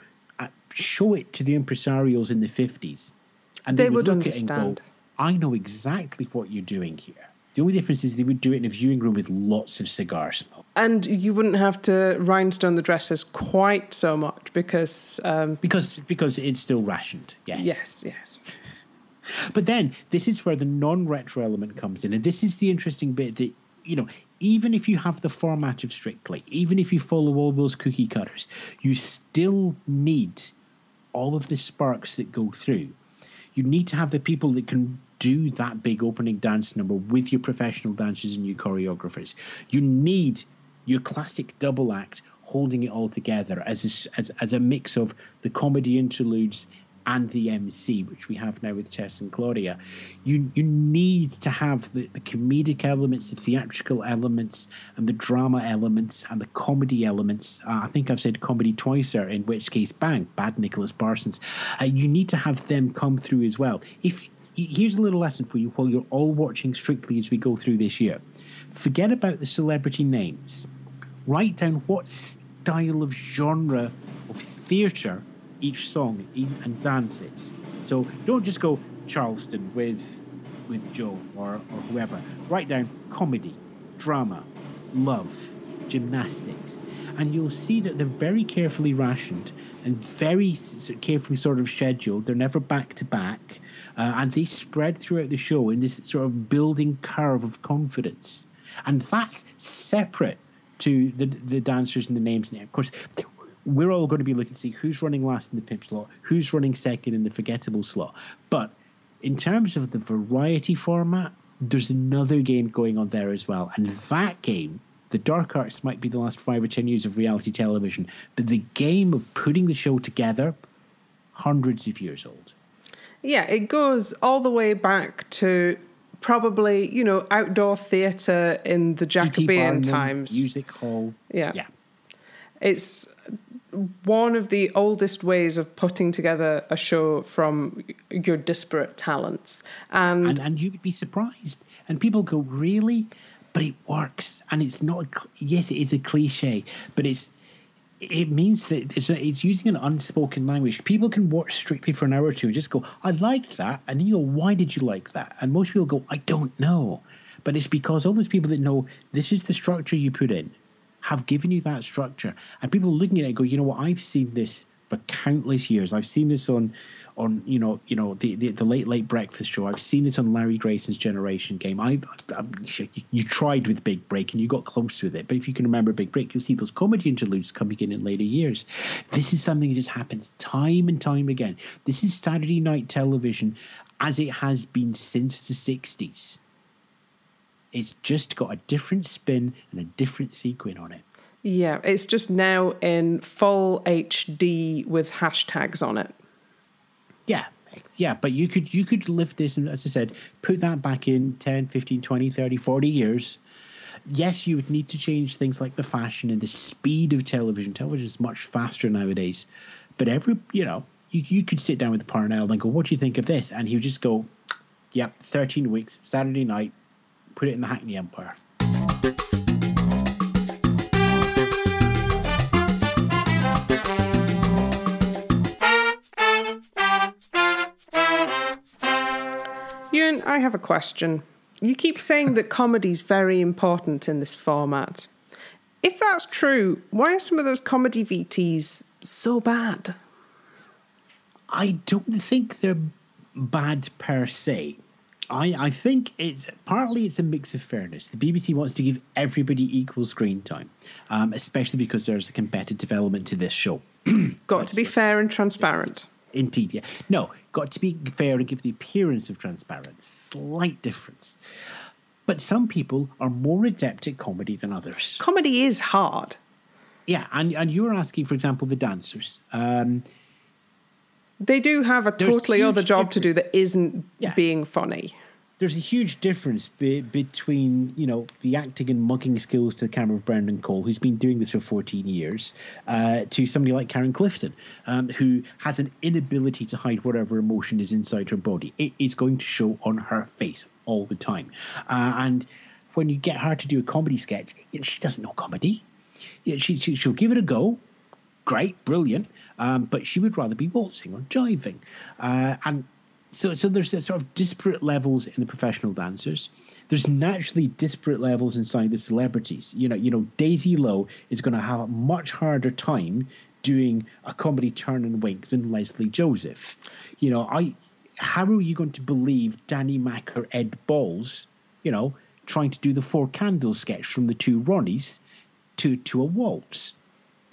show it to the impresarios in the 50s, and they, they would, would look understand. at it and go, I know exactly what you're doing here. The only difference is they would do it in a viewing room with lots of cigar smoke. And you wouldn't have to rhinestone the dresses quite so much because um, because because it's still rationed. Yes. Yes. Yes. *laughs* but then this is where the non-retro element comes in, and this is the interesting bit that you know. Even if you have the format of Strictly, even if you follow all those cookie cutters, you still need all of the sparks that go through. You need to have the people that can do that big opening dance number with your professional dancers and your choreographers. You need your classic double act holding it all together as a, as, as a mix of the comedy interludes and the MC, which we have now with Tess and Claudia, you you need to have the, the, comedic elements, the theatrical elements, and the drama elements, and the comedy elements. Uh, I think I've said comedy twice there, in which case, bang, bad Nicholas Parsons. Uh, you need to have them come through as well. If here's a little lesson for you while you're all watching Strictly as we go through this year. Forget about the celebrity names. Write down what style of genre of theatre each song and dance is. So don't just go Charleston with with Joe or, or whoever. Write down comedy, drama, love, gymnastics, and you'll see that they're very carefully rationed and very carefully sort of scheduled. They're never back to back uh, and they spread throughout the show in this sort of building curve of confidence. And that's separate to the the dancers and the names. And of course, we're all going to be looking to see who's running last in the pimp slot, who's running second in the forgettable slot. But in terms of the variety format, there's another game going on there as well. And that game, the dark arts might be the last five or ten years of reality television, but the game of putting the show together, hundreds of years old. Yeah, it goes all the way back to probably, you know, outdoor theatre in the Jacobean times. Music hall. Yeah. Yeah. It's one of the oldest ways of putting together a show from your disparate talents. And, and, and you would be surprised. And people go, really? But it works. And it's not, a, yes, it is a cliche, but it's it means that it's, it's using an unspoken language. People can watch strictly for an hour or two and just go, I liked that. And then you go, why did you like that? And most people go, I don't know. But it's because all those people that know this is the structure you put in have given you that structure. And people looking at it go, you know what, I've seen this for countless years. I've seen this on on you know you know the, the, the late late breakfast show. I've seen it on Larry Grayson's Generation Game. I, I, you tried with Big Break and you got close with it, but if you can remember Big Break, you'll see those comedy interludes coming in in later years. This is something that just happens time and time again. This is Saturday night television as it has been since the '60s. It's just got a different spin and a different sequin on it. Yeah, it's just now in full HD with hashtags on it. Yeah, yeah, but you could you could lift this and as I said, put that back in 10, 15, 20, 30, 40 years. Yes, you would need to change things like the fashion and the speed of television. Television is much faster nowadays. But every, you know, you, you could sit down with the Parnell and go, what do you think of this? And he would just go, yep, 13 weeks, Saturday night, put it in the Hackney Empire. Ewan, I have a question. You keep saying that comedy's very important in this format. If that's true, why are some of those comedy VTs so bad? I don't think they're bad per se. I, I think it's partly it's a mix of fairness. The BBC wants to give everybody equal screen time, um, especially because there's a competitive element to this show. *clears throat* Got to be fair and transparent. Indeed, yeah. No, got to be fair and give the appearance of transparency. Slight difference. But some people are more adept at comedy than others. Comedy is hard. Yeah, and, and you were asking, for example, the dancers. Um, they do have a totally other job difference. to do that isn't Yeah. being funny. there's a huge difference be, between you know the acting and mugging skills to the camera of Brendan Cole, who's been doing this for 14 years, uh, to somebody like Karen Clifton, um, who has an inability to hide whatever emotion is inside her body. It is going to show on her face all the time, uh, and when you get her to do a comedy sketch, she doesn't know comedy. She, she she'll give it a go, great, brilliant, um, but she would rather be waltzing or jiving, uh, and so so there's sort of disparate levels in the professional dancers. There's naturally disparate levels inside the celebrities. You know, you know, Daisy Lowe is going to have a much harder time doing a comedy turn and wink than Lesley Joseph. You know, I how are you going to believe Danny Mac or Ed Balls, you know, trying to do the four candles sketch from the two Ronnies to to a waltz?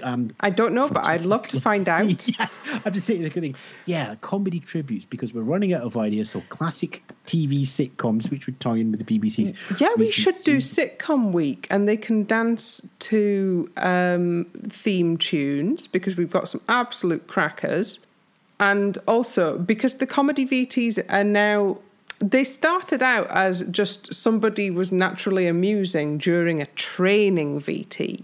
Um, I don't know, but I'd love to find *laughs* out. yes, I'm just saying the good thing. Yeah, comedy tributes because we're running out of ideas. So classic TV sitcoms, which would tie in with the BBC's. Yeah, we should do sitcom week and they can dance to um, theme tunes because we've got some absolute crackers. And also because the comedy VTs are now, they started out as just somebody was naturally amusing during a training VT.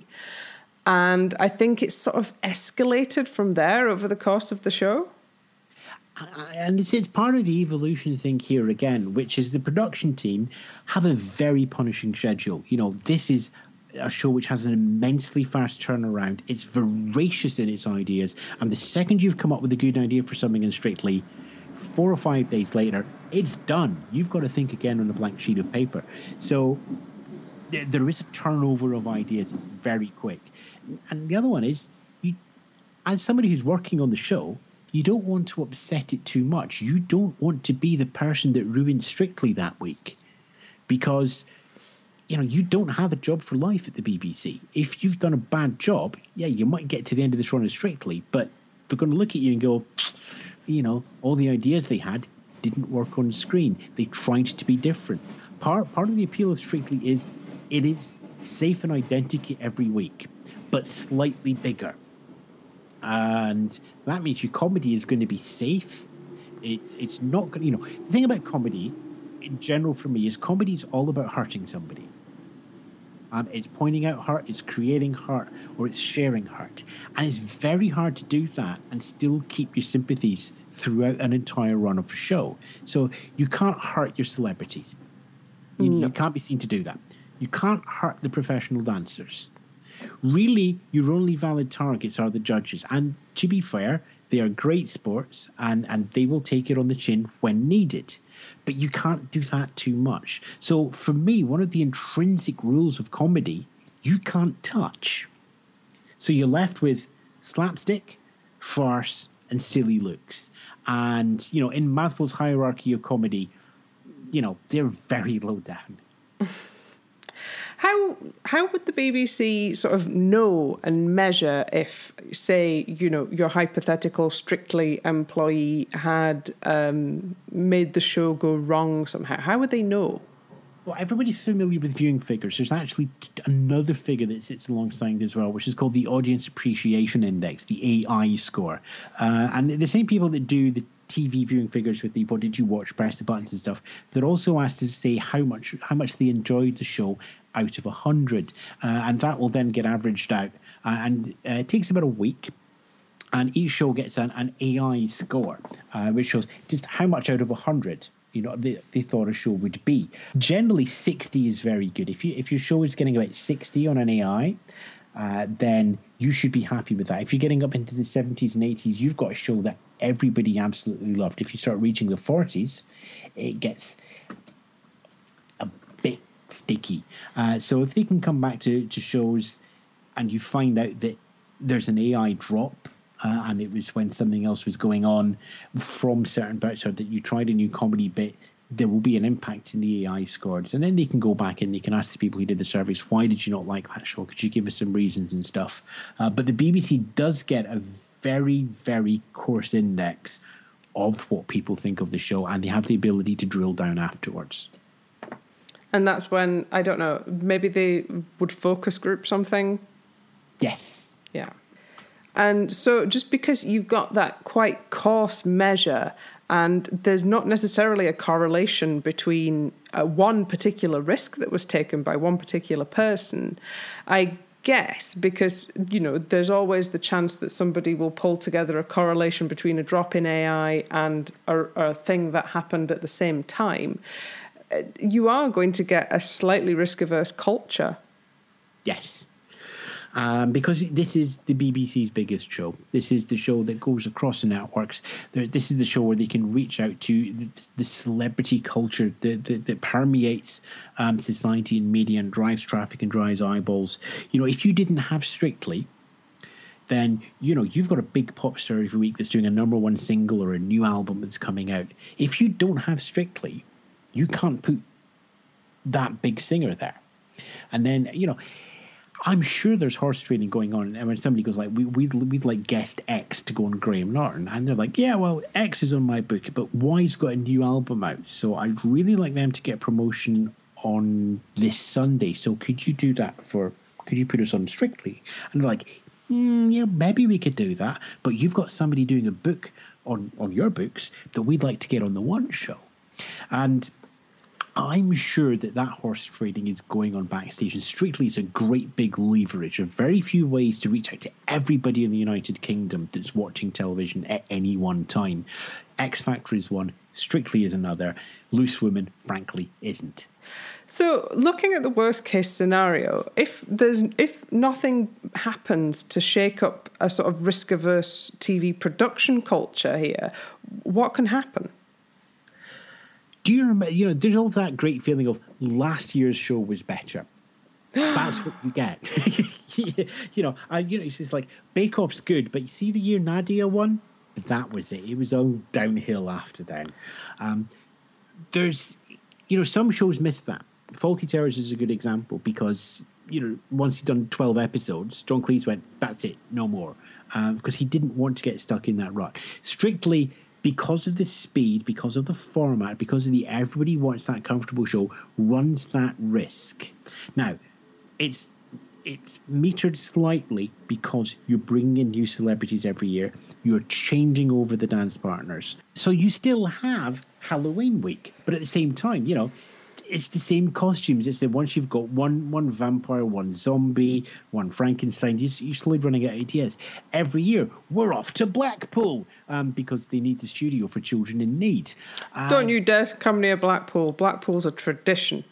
And I think it's sort of escalated from there over the course of the show. Uh, and it's, it's part of the evolution thing here again, which is the production team have a very punishing schedule. You know, this is a show which has an immensely fast turnaround. It's voracious in its ideas, and the second you've come up with a good idea for something in Strictly, four or five days later, it's done. You've got to think again on a blank sheet of paper. So there is a turnover of ideas. It's very quick. And the other one is, you, as somebody who's working on the show, you don't want to upset it too much. You don't want to be the person that ruins Strictly that week, because you know you don't have a job for life at the BBC. If you've done a bad job, yeah, you might get to the end of this run of Strictly, but they're going to look at you and go, you know, all the ideas they had didn't work on screen. They tried to be different. Part part of the appeal of Strictly is it is safe and identical every week, but slightly bigger and that means your comedy is going to be safe. It's it's not going. You know, the thing about comedy, in general, for me, is comedy is all about hurting somebody. Um, it's pointing out hurt, it's creating hurt, or it's sharing hurt, and it's very hard to do that and still keep your sympathies throughout an entire run of a show. So you can't hurt your celebrities. You, you can't be seen to do that. You can't hurt the professional dancers really your only valid targets are the judges. And to be fair they are great sports and and they will take it on the chin when needed. But you can't do that too much. So for me one of the intrinsic rules of comedy you can't touch. So you're left with slapstick farce and silly looks. And you know in maslow's hierarchy of comedy you know they're very low down *laughs* How how would the BBC sort of know and measure if, say, you know, your hypothetical strictly employee had um, made the show go wrong somehow? How would they know? well, everybody's familiar with viewing figures. There's actually another figure that sits alongside as well, which is called the Audience Appreciation Index, the AI score. Uh, and the same people that do the TV viewing figures with the what did you watch, press the buttons and stuff, they're also asked to say how much how much they enjoyed the show out of a hundred, uh, and that will then get averaged out. Uh, and uh, it takes about a week and each show gets an, an AI score, uh, which shows just how much out of 100 you know they, they thought a show would be. Generally, 60 is very good. If you if your show is getting about 60 on an AI, uh, then you should be happy with that. If you're getting up into the 70s and 80s, you've got a show that everybody absolutely loved. If you start reaching the 40s, it gets a bit sticky. Uh, so if they can come back to, to shows and you find out that there's an AI drop uh, and it was when something else was going on from certain bits or that you tried a new comedy bit there will be an impact in the AI scores. And then they can go back and they can ask the people who did the surveys, why did you not like that show? Could you give us some reasons and stuff? Uh, but the BBC does get a very, very coarse index of what people think of the show, and they have the ability to drill down afterwards. And that's when, I don't know, maybe they would focus group something? Yes. Yeah. And so just because you've got that quite coarse measure and there's not necessarily a correlation between uh, one particular risk that was taken by one particular person, I guess because you know there's always the chance that somebody will pull together a correlation between a drop in AI and a, a thing that happened at the same time. Uh, you are going to get a slightly risk averse culture. Yes um, because this is the BBC's biggest show. This is the show that goes across the networks. This is the show where they can reach out to the, the celebrity culture that, that, that permeates um, society and media and drives traffic and drives eyeballs. You know, if you didn't have Strictly, then you know you've got a big pop star every week that's doing a number one single or a new album that's coming out. If you don't have Strictly, you can't put that big singer there. And then you know I'm sure there's horse trading going on. And when somebody goes like, we, we'd, we'd like guest X to go on Graham Norton. And they're like, yeah, well, X is on my book, but Y's got a new album out. So I'd really like them to get promotion on this Sunday. So could you do that for, could you put us on Strictly? And they're like, mm, yeah, maybe we could do that. But you've got somebody doing a book on, on your books that we'd like to get on the one show. And I'm sure that that horse trading is going on backstage, and Strictly is a great big leverage of very few ways to reach out to everybody in the United Kingdom that's watching television at any one time. X Factor is one, Strictly is another. Loose Women, frankly, isn't. So, looking at the worst case scenario, if there's if nothing happens to shake up a sort of risk averse TV production culture here, what can happen? Do you remember? You know, there's all that great feeling of last year's show was better. *gasps* That's what you get. *laughs* you know, I, you know, it's just like Bake Off's good, but you see the year Nadia won, that was it. It was all downhill after then. Um, there's, you know, some shows miss that. Fawlty Towers is a good example because you know once he'd done twelve episodes, John Cleese went, "That's it, no more," uh, because he didn't want to get stuck in that rut. Strictly because of the speed, because of the format, because of the everybody wants that comfortable show, runs that risk. Now, it's it's metered slightly because you're bringing in new celebrities every year. You're changing over the dance partners, so you still have Halloween week, but at the same time, you know, it's the same costumes. It's that once you've got one one vampire, one zombie, one Frankenstein, you, you're slowly running out of ideas. Every year, we're off to Blackpool um, because they need the studio for children in need. Uh, Don't you dare come near Blackpool. Blackpool's a tradition.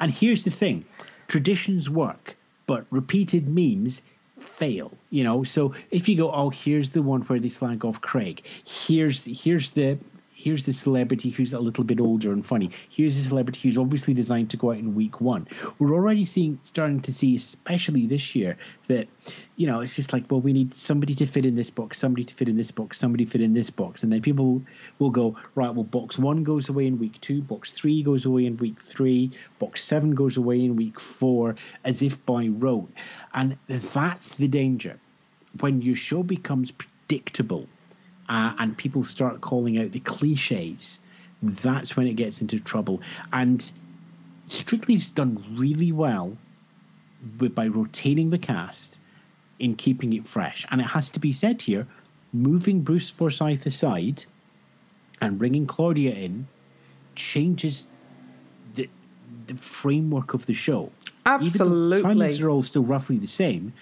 And here's the thing traditions work, but repeated memes fail you know so if you go oh here's the one where they slag off craig here's here's the here's the celebrity who's a little bit older and funny. Here's a celebrity who's obviously designed to go out in week one. We're already seeing, starting to see, especially this year, that you know it's just like, well, we need somebody to fit in this box, somebody to fit in this box, somebody fit in this box, and then people will go right. Well, box one goes away in week two, box three goes away in week three, box seven goes away in week four, as if by rote, and that's the danger when your show becomes predictable uh, and people start calling out the cliches, that's when it gets into trouble. And Strictly's done really well with, by rotating the cast in keeping it fresh. And it has to be said here, moving Bruce Forsyth aside and bringing Claudia in changes the the framework of the show. Absolutely. Even though are all still roughly the same.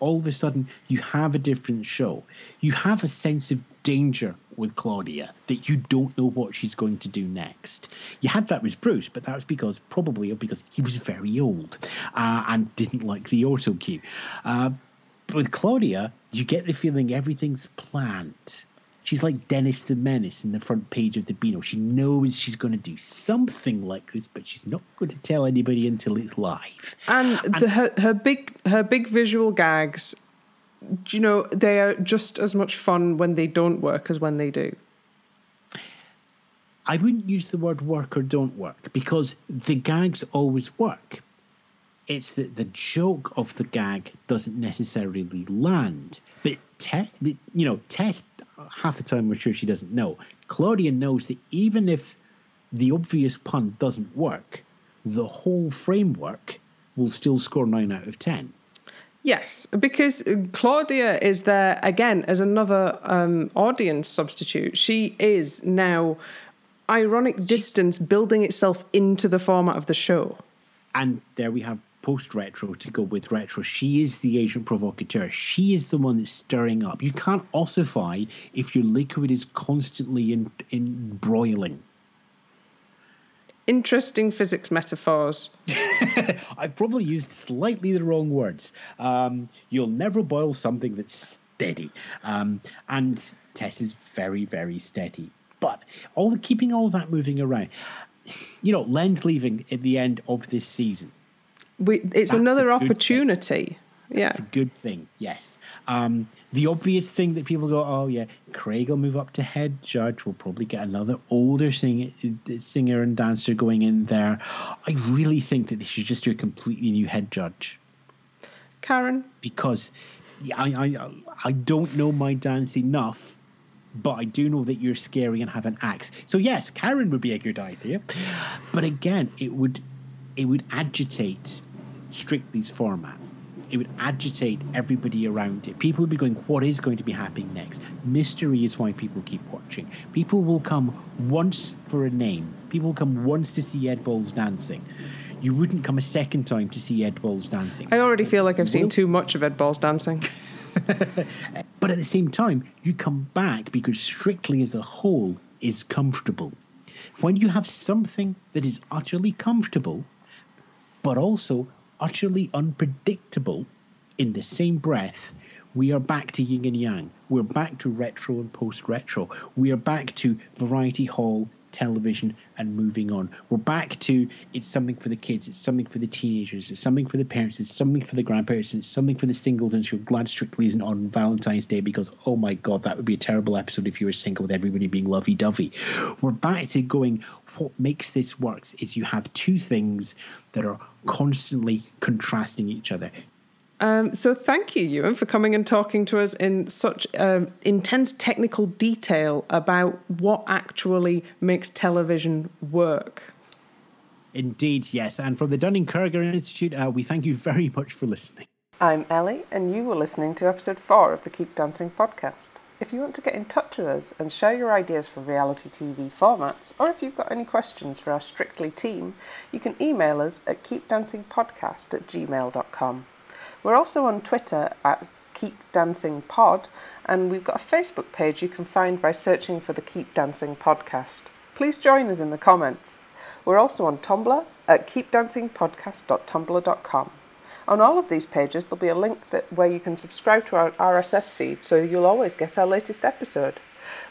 All of a sudden, you have a different show. You have a sense of danger with Claudia that you don't know what she's going to do next. You had that with Bruce, but that was because probably because he was very old uh, and didn't like the auto cue. Uh, with Claudia, you get the feeling everything's planned. She's like Dennis the Menace in the front page of the Beano. She knows she's going to do something like this, but she's not going to tell anybody until it's live. And, and the, her her big her big visual gags, you know, they are just as much fun when they don't work as when they do. I wouldn't use the word work or don't work because the gags always work it's that the joke of the gag doesn't necessarily land. But, te- you know, Tess, half the time I'm sure she doesn't know. Claudia knows that even if the obvious pun doesn't work, the whole framework will still score 9 out of 10. Yes, because Claudia is there again as another um, audience substitute. She is now ironic distance building itself into the format of the show. And there we have post retro to go with retro. She is the agent provocateur. She is the one that's stirring up. You can't ossify if your liquid is constantly in, in broiling. Interesting physics metaphors. *laughs* I've probably used slightly the wrong words. Um, you'll never boil something that's steady. Um, and Tess is very, very steady. But all the, keeping all that moving around. You know, Len's leaving at the end of this season we, it's That's another opportunity. Yeah. It's a good thing, yes. Um, the obvious thing that people go, oh, yeah, Craig will move up to head judge. We'll probably get another older sing- singer and dancer going in there. I really think that they should just do a completely new head judge. Karen? Because I, I, I don't know my dance enough, but I do know that you're scary and have an axe. So, yes, Karen would be a good idea. But again, it would it would agitate Strictly's format. It would agitate everybody around it. People would be going, What is going to be happening next? Mystery is why people keep watching. People will come once for a name, people will come once to see Ed Balls dancing. You wouldn't come a second time to see Ed Balls dancing. I already feel like I've seen too much of Ed Balls dancing. *laughs* *laughs* but at the same time, you come back because Strictly as a whole is comfortable. When you have something that is utterly comfortable, but also utterly unpredictable in the same breath, we are back to yin and yang. We're back to retro and post retro. We are back to variety hall, television, and moving on. We're back to it's something for the kids, it's something for the teenagers, it's something for the parents, it's something for the grandparents, it's something for the singletons who are glad Strictly isn't on Valentine's Day because, oh my God, that would be a terrible episode if you were single with everybody being lovey dovey. We're back to going, what makes this works is you have two things that are constantly contrasting each other. Um, so thank you, Ewan, for coming and talking to us in such um, intense technical detail about what actually makes television work. Indeed, yes. And from the Dunning-Kruger Institute, uh, we thank you very much for listening. I'm Ellie, and you were listening to episode four of the Keep Dancing podcast. If you want to get in touch with us and share your ideas for reality TV formats, or if you've got any questions for our Strictly team, you can email us at keepdancingpodcast at gmail.com. We're also on Twitter at keepdancingpod, and we've got a Facebook page you can find by searching for the Keep Dancing podcast. Please join us in the comments. We're also on Tumblr at keepdancingpodcast.tumblr.com. On all of these pages, there'll be a link that, where you can subscribe to our RSS feed so you'll always get our latest episode.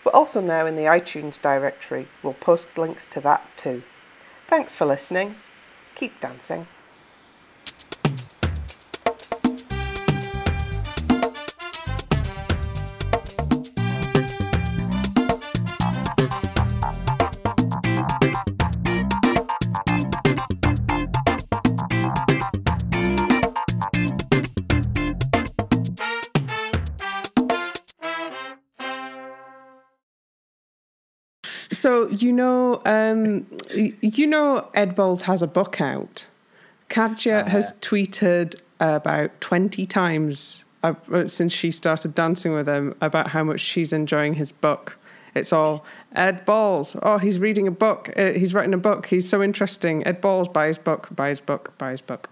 We're also now in the iTunes directory. We'll post links to that too. Thanks for listening. Keep dancing. So you know, um, you know, Ed Balls has a book out. Katya Uh, has tweeted about twenty times uh, since she started dancing with him about how much she's enjoying his book. It's all Ed Balls. Oh, he's reading a book. Uh, he's writing a book. He's so interesting. Ed Balls, buy his book, buy his book, buy his book.